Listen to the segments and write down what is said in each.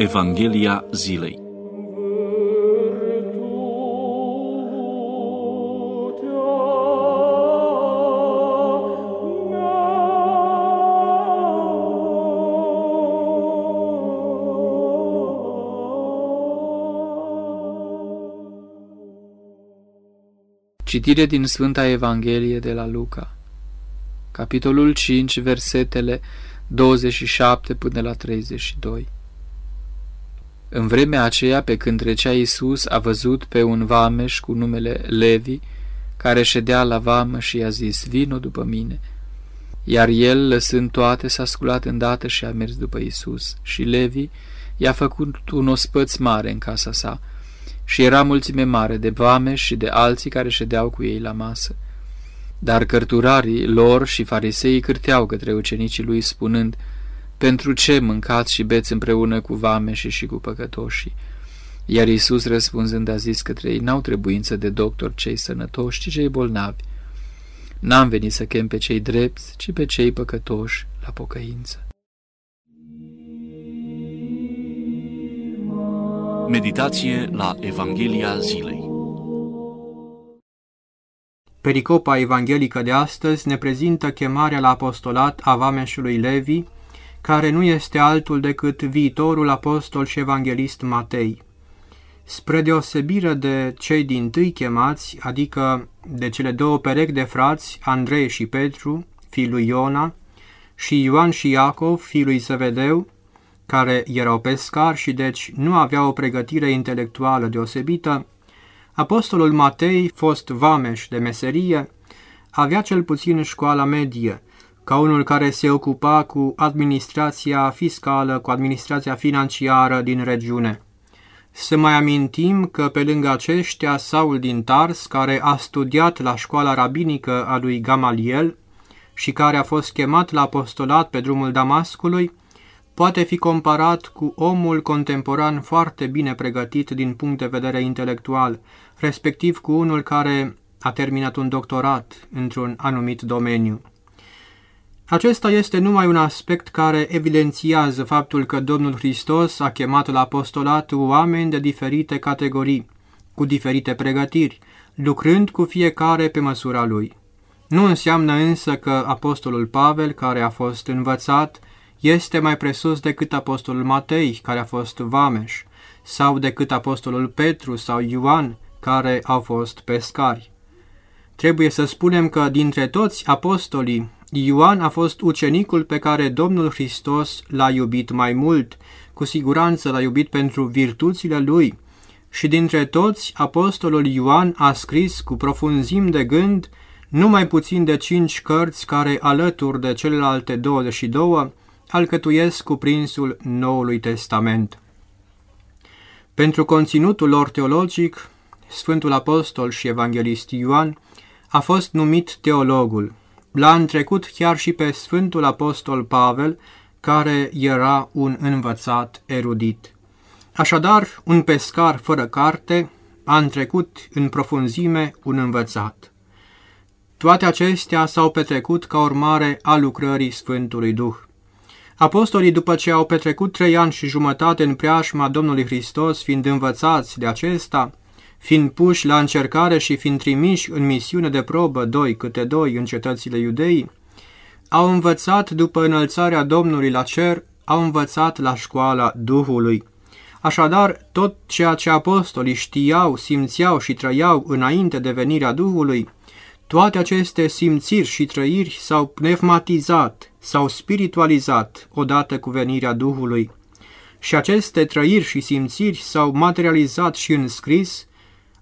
Evanghelia zilei. Citire din Sfânta Evanghelie de la Luca. Capitolul 5, versetele 27 până la 32 În vremea aceea, pe când trecea Iisus, a văzut pe un vameș cu numele Levi, care ședea la vamă și i-a zis, vino după mine. Iar el, lăsând toate, s-a sculat îndată și a mers după Iisus. Și Levi i-a făcut un ospăț mare în casa sa, și era mulțime mare de vame și de alții care ședeau cu ei la masă. Dar cărturarii lor și fariseii cârteau către ucenicii lui spunând, Pentru ce mâncați și beți împreună cu vame și și cu păcătoșii? Iar Iisus răspunzând a zis către ei, N-au trebuință de doctor cei sănătoși, ci cei bolnavi. N-am venit să chem pe cei drepți, ci pe cei păcătoși la pocăință. Meditație la Evanghelia zilei Pericopa evanghelică de astăzi ne prezintă chemarea la apostolat a vameșului Levi, care nu este altul decât viitorul apostol și evanghelist Matei. Spre deosebire de cei din tâi chemați, adică de cele două perechi de frați, Andrei și Petru, fiul lui Iona, și Ioan și Iacov, fiul lui Zăvedeu, care erau pescari și deci nu aveau o pregătire intelectuală deosebită, apostolul Matei, fost vameș de meserie, avea cel puțin școala medie, ca unul care se ocupa cu administrația fiscală, cu administrația financiară din regiune. Să mai amintim că pe lângă aceștia Saul din Tars, care a studiat la școala rabinică a lui Gamaliel și care a fost chemat la apostolat pe drumul Damascului, poate fi comparat cu omul contemporan foarte bine pregătit din punct de vedere intelectual, respectiv cu unul care a terminat un doctorat într-un anumit domeniu. Acesta este numai un aspect care evidențiază faptul că Domnul Hristos a chemat la apostolat oameni de diferite categorii, cu diferite pregătiri, lucrând cu fiecare pe măsura lui. Nu înseamnă însă că apostolul Pavel, care a fost învățat, este mai presus decât apostolul Matei, care a fost vameș, sau decât apostolul Petru sau Ioan, care au fost pescari. Trebuie să spunem că dintre toți apostolii, Ioan a fost ucenicul pe care Domnul Hristos l-a iubit mai mult, cu siguranță l-a iubit pentru virtuțile lui, și dintre toți, apostolul Ioan a scris cu profunzim de gând numai puțin de cinci cărți care, alături de celelalte 22, alcătuiesc cuprinsul Noului Testament. Pentru conținutul lor teologic, Sfântul Apostol și Evanghelist Ioan a fost numit teologul. L-a întrecut chiar și pe Sfântul Apostol Pavel, care era un învățat erudit. Așadar, un pescar fără carte a întrecut în profunzime un învățat. Toate acestea s-au petrecut ca urmare a lucrării Sfântului Duh. Apostolii, după ce au petrecut trei ani și jumătate în preajma Domnului Hristos, fiind învățați de acesta, fiind puși la încercare și fiind trimiși în misiune de probă doi câte doi în cetățile iudei, au învățat după înălțarea Domnului la cer, au învățat la școala Duhului. Așadar, tot ceea ce apostolii știau, simțeau și trăiau înainte de venirea Duhului, toate aceste simțiri și trăiri s-au pneumatizat, s-au spiritualizat odată cu venirea Duhului și aceste trăiri și simțiri s-au materializat și înscris,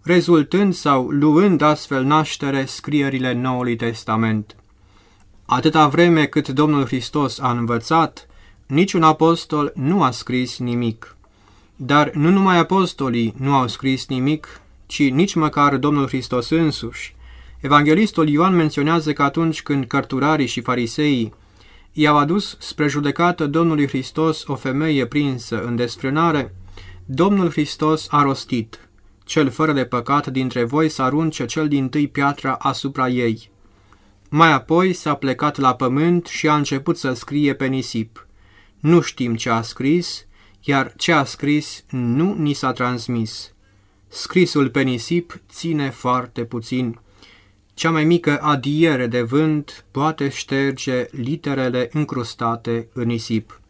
rezultând sau luând astfel naștere scrierile Noului Testament. Atâta vreme cât Domnul Hristos a învățat, niciun apostol nu a scris nimic. Dar nu numai apostolii nu au scris nimic, ci nici măcar Domnul Hristos însuși, Evanghelistul Ioan menționează că atunci când cărturarii și fariseii i-au adus spre judecată Domnului Hristos o femeie prinsă în desfrânare, Domnul Hristos a rostit, cel fără de păcat dintre voi să arunce cel din tâi piatra asupra ei. Mai apoi s-a plecat la pământ și a început să scrie pe nisip. Nu știm ce a scris, iar ce a scris nu ni s-a transmis. Scrisul pe nisip ține foarte puțin. Cea mai mică adiere de vânt poate șterge literele încrustate în nisip.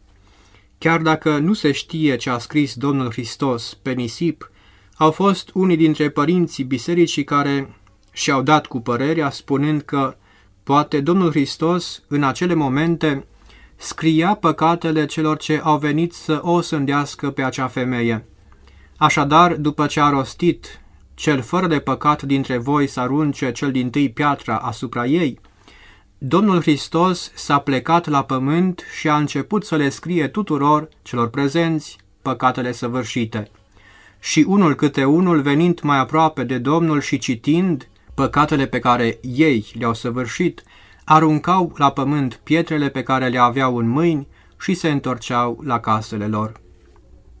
Chiar dacă nu se știe ce a scris Domnul Hristos pe nisip, au fost unii dintre părinții bisericii care și-au dat cu părerea spunând că poate Domnul Hristos în acele momente scria păcatele celor ce au venit să o sândească pe acea femeie. Așadar, după ce a rostit cel fără de păcat dintre voi să arunce cel din tâi piatra asupra ei, Domnul Hristos s-a plecat la pământ și a început să le scrie tuturor celor prezenți păcatele săvârșite. Și unul câte unul venind mai aproape de Domnul și citind păcatele pe care ei le-au săvârșit, aruncau la pământ pietrele pe care le aveau în mâini și se întorceau la casele lor.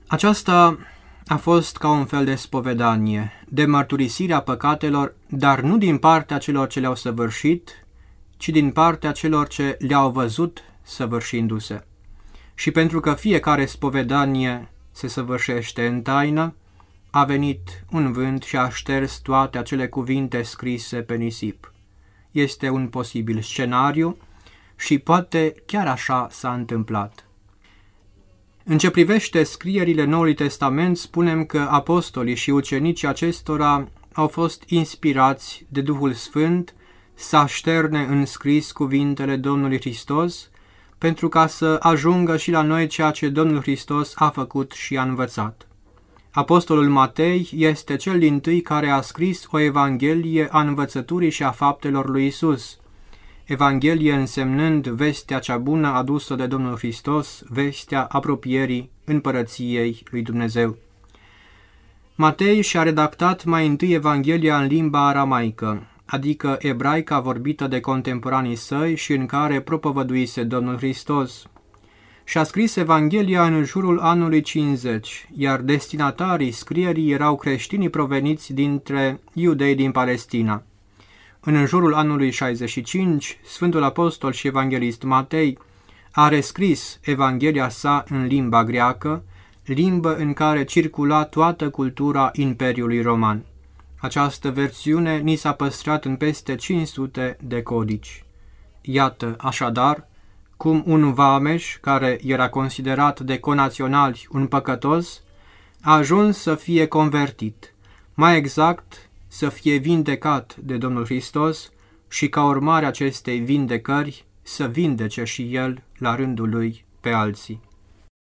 Aceasta a fost ca un fel de spovedanie, de mărturisirea păcatelor, dar nu din partea celor ce le-au săvârșit, ci din partea celor ce le-au văzut săvârșindu-se. Și pentru că fiecare spovedanie se săvârșește în taină, a venit un vânt și a șters toate acele cuvinte scrise pe nisip. Este un posibil scenariu și poate chiar așa s-a întâmplat. În ce privește scrierile Noului Testament, spunem că apostolii și ucenicii acestora au fost inspirați de Duhul Sfânt să așterne în scris cuvintele Domnului Hristos, pentru ca să ajungă și la noi ceea ce Domnul Hristos a făcut și a învățat. Apostolul Matei este cel din tâi care a scris o evanghelie a învățăturii și a faptelor lui Isus. Evanghelie însemnând vestea cea bună adusă de Domnul Hristos, vestea apropierii împărăției lui Dumnezeu. Matei și-a redactat mai întâi Evanghelia în limba aramaică, adică ebraica vorbită de contemporanii săi și în care propovăduise Domnul Hristos. Și-a scris Evanghelia în jurul anului 50, iar destinatarii scrierii erau creștinii proveniți dintre iudei din Palestina. În jurul anului 65, Sfântul Apostol și Evanghelist Matei a rescris Evanghelia sa în limba greacă, limbă în care circula toată cultura Imperiului Roman. Această versiune ni s-a păstrat în peste 500 de codici. Iată, așadar, cum un vameș, care era considerat de conaționali un păcătos, a ajuns să fie convertit, mai exact să fie vindecat de Domnul Hristos și ca urmare acestei vindecări să vindece și el la rândul lui pe alții.